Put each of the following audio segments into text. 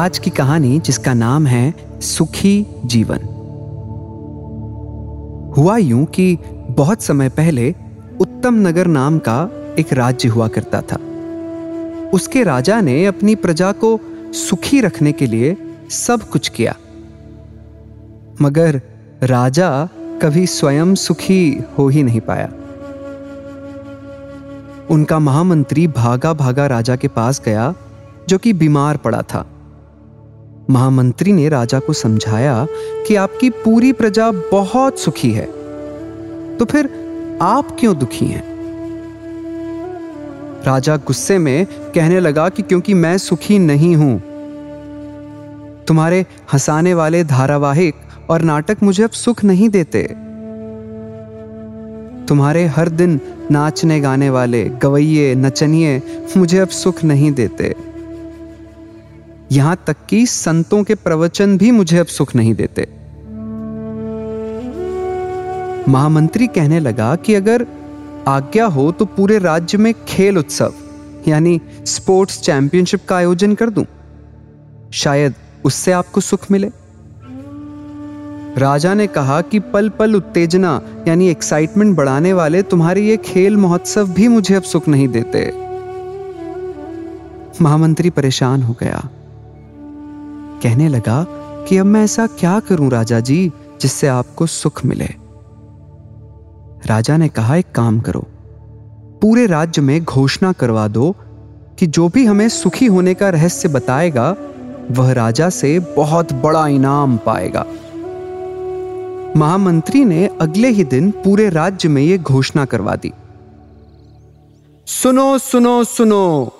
आज की कहानी, जिसका नाम है सुखी जीवन। हुआ यूँ कि बहुत समय पहले उत्तम नगर नाम का एक राज्य हुआ करता था। उसके राजा ने अपनी प्रजा को सुखी रखने के लिए सब कुछ किया। मगर राजा कभी स्वयं सुखी हो ही नहीं पाया। उनका महामंत्री भागा भागा राजा के पास गया, जो कि बीमार पड़ा था। महामंत्री ने राजा को समझाया कि आपकी पूरी प्रजा बहुत सुखी है। तो फिर आप क्यों दुखी हैं? राजा गुस्से में कहने लगा कि क्योंकि मैं सुखी नहीं हूँ। तुम्हारे हंसाने वाले धारावाहिक और नाटक मुझे अब सुख नहीं देते। तुम्हारे हर दिन नाचने गाने वाले गवैये नचनिए मुझे अब सुख नहीं देते। यहाँ तक कि संतों के प्रवचन भी मुझे अब सुख नहीं देते। महामंत्री कहने लगा कि अगर आज्ञा हो तो पूरे राज्य में खेल उत्सव, यानी स्पोर्ट्स चैंपियनशिप का आयोजन कर दूँ। शायद उससे आपको सुख मिले। राजा ने कहा कि पल पल उत्तेजना, यानी एक्साइटमेंट बढ़ाने वाले तुम्हारे ये खेल महोत्सव भी मुझे अब सुख नहीं देते। महामंत्री परेशान हो गया। कहने लगा कि अब मैं ऐसा क्या करूँ राजा जी जिससे आपको सुख मिले? राजा ने कहा, एक काम करो, पूरे राज्य में घोषणा करवा दो कि जो भी हमें सुखी होने का रहस्य बताएगा, वह राजा से बहुत बड़ा इनाम पाएगा। महामंत्री ने अगले ही दिन पूरे राज्य में यह घोषणा करवा दी। सुनो सुनो सुनो,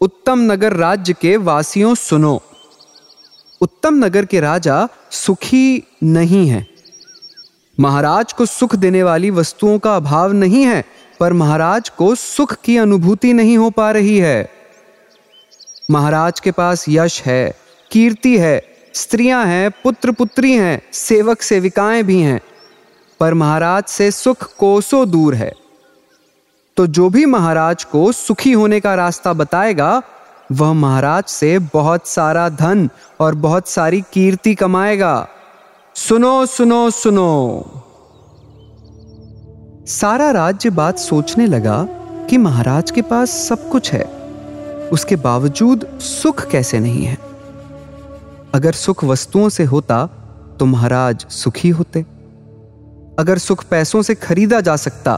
उत्तम नगर राज्य के वासियों सुनो। उत्तम नगर के राजा सुखी नहीं है। महाराज को सुख देने वाली वस्तुओं का अभाव नहीं है, पर महाराज को सुख की अनुभूति नहीं हो पा रही है। महाराज के पास यश है, कीर्ति है, स्त्रियाँ हैं पुत्र पुत्री हैं सेवक सेविकाएँ भी हैं, पर महाराज से सुख कोसों दूर है। तो जो भी महाराज को सुखी होने का रास्ता बताएगा वह महाराज से बहुत सारा धन और बहुत सारी कीर्ति कमाएगा। सुनो सुनो सुनो। सारा राज्य बात सोचने लगा कि महाराज के पास सब कुछ है। उसके बावजूद सुख कैसे नहीं है? अगर सुख वस्तुओं से होता तो महाराज सुखी होते। अगर सुख पैसों से खरीदा जा सकता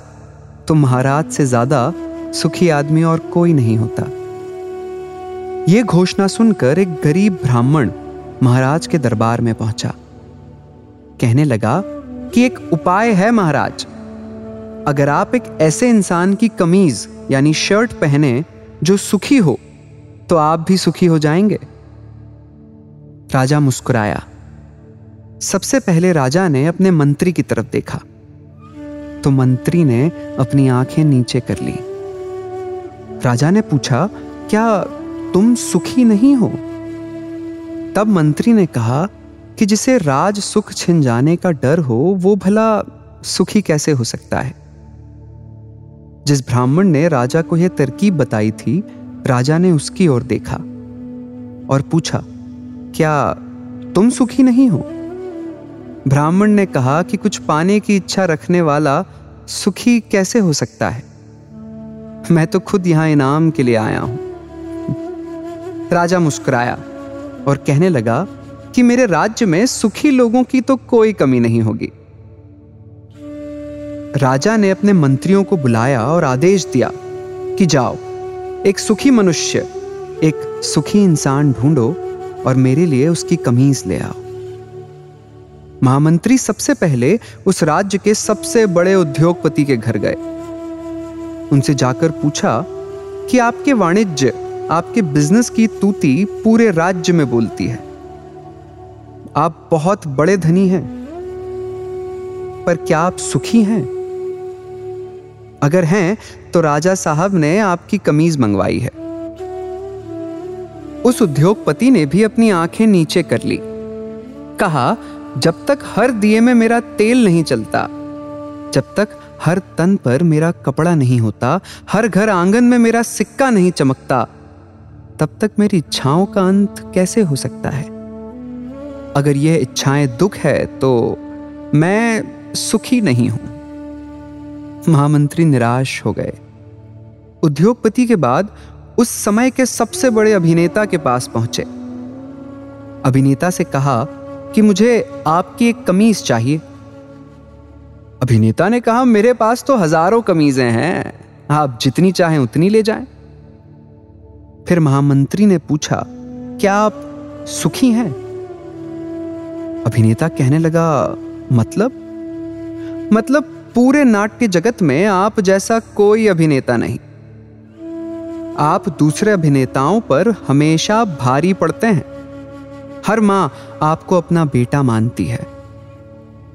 तो महाराज से ज़्यादा सुखी आदमी और कोई नहीं होता। यह घोषणा सुनकर एक गरीब ब्राह्मण महाराज के दरबार में पहुँचा। कहने लगा कि एक उपाय है महाराज। अगर आप एक ऐसे इंसान की कमीज यानी शर्ट पहने जो सुखी हो तो आप भी सुखी हो जाएँगे। राजा मुस्कुराया। सबसे पहले राजा ने अपने मंत्री की तरफ़ देखा। तो मंत्री ने अपनी आँखें नीचे कर ली। राजा ने पूछा, क्या तुम सुखी नहीं हो? तब मंत्री ने कहा कि जिसे राज सुख छिन जाने का डर हो, वो भला सुखी कैसे हो सकता है? जिस ब्राह्मण ने राजा को यह तरकीब बताई थी, राजा ने उसकी ओर देखा और पूछा, क्या तुम सुखी नहीं हो? ब्राह्मण ने कहा कि कुछ पाने की इच्छा रखने वाला सुखी कैसे हो सकता है? मैं तो खुद यहाँ इनाम के लिए आया हूँ। राजा मुस्कुराया और कहने लगा कि मेरे राज्य में सुखी लोगों की तो कोई कमी नहीं होगी। राजा ने अपने मंत्रियों को बुलाया और आदेश दिया कि जाओ, एक सुखी मनुष्य, एक सुखी इंसान ढूंढो और मेरे लिए उसकी कमीज ले आओ। महामंत्री सबसे पहले उस राज्य के सबसे बड़े उद्योगपति के घर गए। उनसे जाकर पूछा कि आपके वाणिज्य आपके बिज़नेस की तूती पूरे राज्य में बोलती है। आप बहुत बड़े धनी हैं, पर क्या आप सुखी हैं? अगर हैं तो राजा साहब ने आपकी कमीज मंगवाई है। उस उद्योगपति ने भी अपनी आँखें नीचे कर ली। कहा, जब तक हर दिए में मेरा तेल नहीं चलता, जब तक हर तन पर मेरा कपड़ा नहीं होता, हर घर आँगन में मेरा सिक्का नहीं चमकता तब तक मेरी इच्छाओं का अंत कैसे हो सकता है? अगर यह इच्छाएँ दुख है तो मैं सुखी नहीं हूँ। महामंत्री निराश हो गए। उद्योगपति के बाद उस समय के सबसे बड़े अभिनेता के पास पहुँचे। अभिनेता से कहा कि मुझे आपकी एक कमीज चाहिए। अभिनेता ने कहा, मेरे पास तो हज़ारों कमीजें हैं। आप जितनी चाहें उतनी ले जाएँ। फिर महामंत्री ने पूछा, क्या आप सुखी हैं? अभिनेता कहने लगा मतलब? मतलब पूरे नाट्य जगत में आप जैसा कोई अभिनेता नहीं। आप दूसरे अभिनेताओं पर हमेशा भारी पड़ते हैं। हर माँ आपको अपना बेटा मानती है।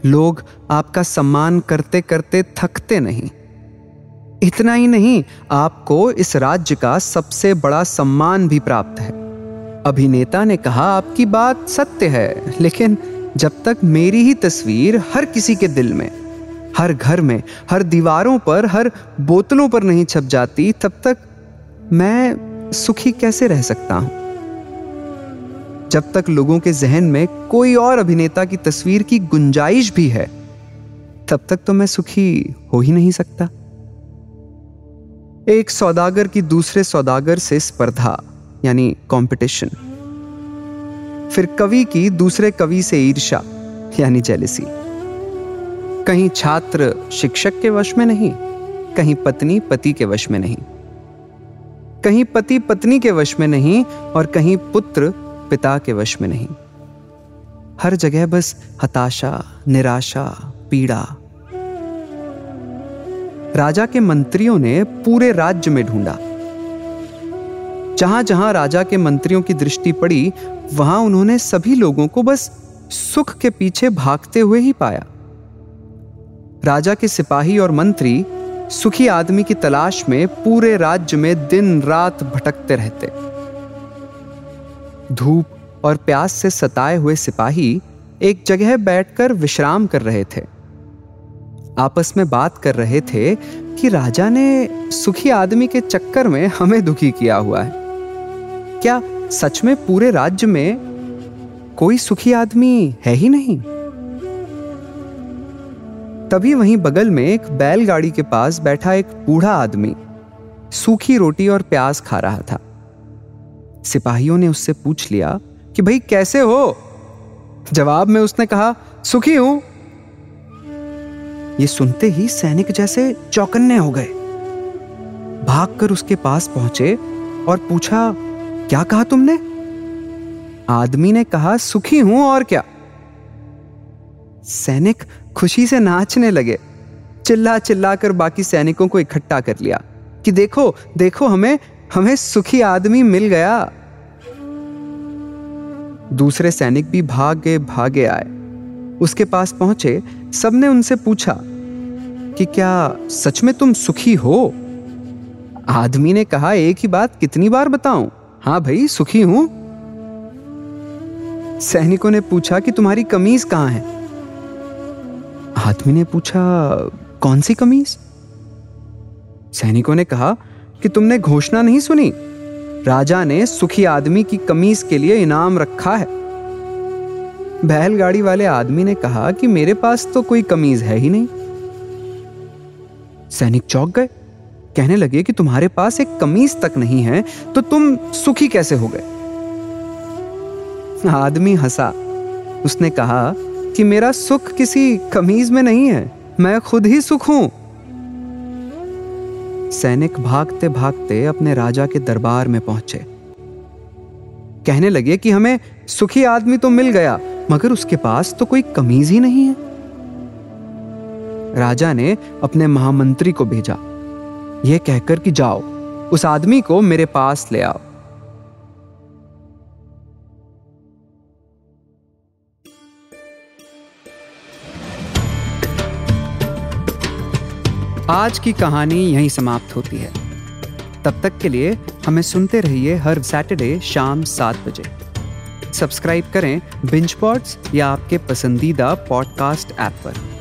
लोग आपका सम्मान करते करते थकते नहीं। इतना ही नहीं, आपको इस राज्य का सबसे बड़ा सम्मान भी प्राप्त है। अभिनेता ने कहा, आपकी बात सत्य है, लेकिन जब तक मेरी ही तस्वीर हर किसी के दिल में, हर घर में, हर दीवारों पर, हर बोतलों पर नहीं छप जाती, तब तक मैं सुखी कैसे रह सकता हूँ? जब तक लोगों के जहन में कोई और अभिनेता की तस्वीर की गुंजाइश भी है, तब तक तो मैं सुखी हो ही नहीं सकता। एक सौदागर की दूसरे सौदागर से स्पर्धा, यानी कंपटीशन फिर कवि की दूसरे कवि से ईर्षा यानी जेलिसी कहीं छात्र शिक्षक के वश में नहीं, कहीं पत्नी पति के वश में नहीं। कहीं पति पत्नी के वश में नहीं और कहीं पुत्र पिता के वश में नहीं। हर जगह बस हताशा, निराशा, पीड़ा। राजा के मंत्रियों ने पूरे राज्य में ढूंढा। जहाँ जहाँ राजा के मंत्रियों की दृष्टि पड़ी, वहाँ उन्होंने सभी लोगों को बस सुख के पीछे भागते हुए ही पाया। राजा के सिपाही और मंत्री सुखी आदमी की तलाश में पूरे राज्य में दिन रात भटकते रहते। धूप और प्यास से सताए हुए सिपाही एक जगह बैठकर विश्राम कर रहे थे। आपस में बात कर रहे थे कि राजा ने सुखी आदमी के चक्कर में हमें दुखी किया हुआ है। क्या सच में पूरे राज्य में कोई सुखी आदमी है ही नहीं? तभी वहीं बगल में एक बैलगाड़ी के पास बैठा एक बूढ़ा आदमी सूखी रोटी और प्याज खा रहा था। सिपाहियों ने उससे पूछ लिया कि, भाई, कैसे हो? जवाब में उसने कहा, सुखी हूँ ये सुनते ही सैनिक जैसे चौकन्ने हो गए। भागकर उसके पास पहुँचे और पूछा, क्या कहा तुमने? आदमी ने कहा, सुखी हूँ और क्या? सैनिक खुशी से नाचने लगे। चिल्ला चिल्ला कर बाकी सैनिकों को इकट्ठा कर लिया कि, देखो देखो, हमें हमें सुखी आदमी मिल गया। दूसरे सैनिक भी भाग, भागे आए। उसके पास पहुँचे, सबने उनसे पूछा कि क्या सच में तुम सुखी हो? आदमी ने कहा, एक ही बात कितनी बार बताऊँ? हाँ भाई, सुखी हूँ। सैनिकों ने पूछा कि तुम्हारी कमीज कहाँ है? आदमी ने पूछा, कौन सी कमीज? सैनिकों ने कहा कि तुमने घोषणा नहीं सुनी। राजा ने सुखी आदमी की कमीज के लिए इनाम रखा है। बैलगाड़ी वाले आदमी ने कहा कि मेरे पास तो कोई कमीज है ही नहीं। सैनिक चौक गए। कहने लगे कि तुम्हारे पास एक कमीज तक नहीं है तो तुम सुखी कैसे हो गए? आदमी हंसा। उसने कहा कि मेरा सुख किसी कमीज में नहीं है, मैं खुद ही सुख हूँ। सैनिक भागते भागते अपने राजा के दरबार में पहुँचे। कहने लगे कि हमें सुखी आदमी तो मिल गया, मगर उसके पास तो कोई कमीज ही नहीं है। राजा ने अपने महामंत्री को भेजा। यह कहकर कि जाओ, उस आदमी को मेरे पास ले आओ। आज की कहानी यहीं समाप्त होती है। तब तक के लिए हमें सुनते रहिए हर सैटरडे शाम सात बजे। सब्सक्राइब करें बिंच पॉड्स या आपके पसंदीदा पॉडकास्ट ऐप पर।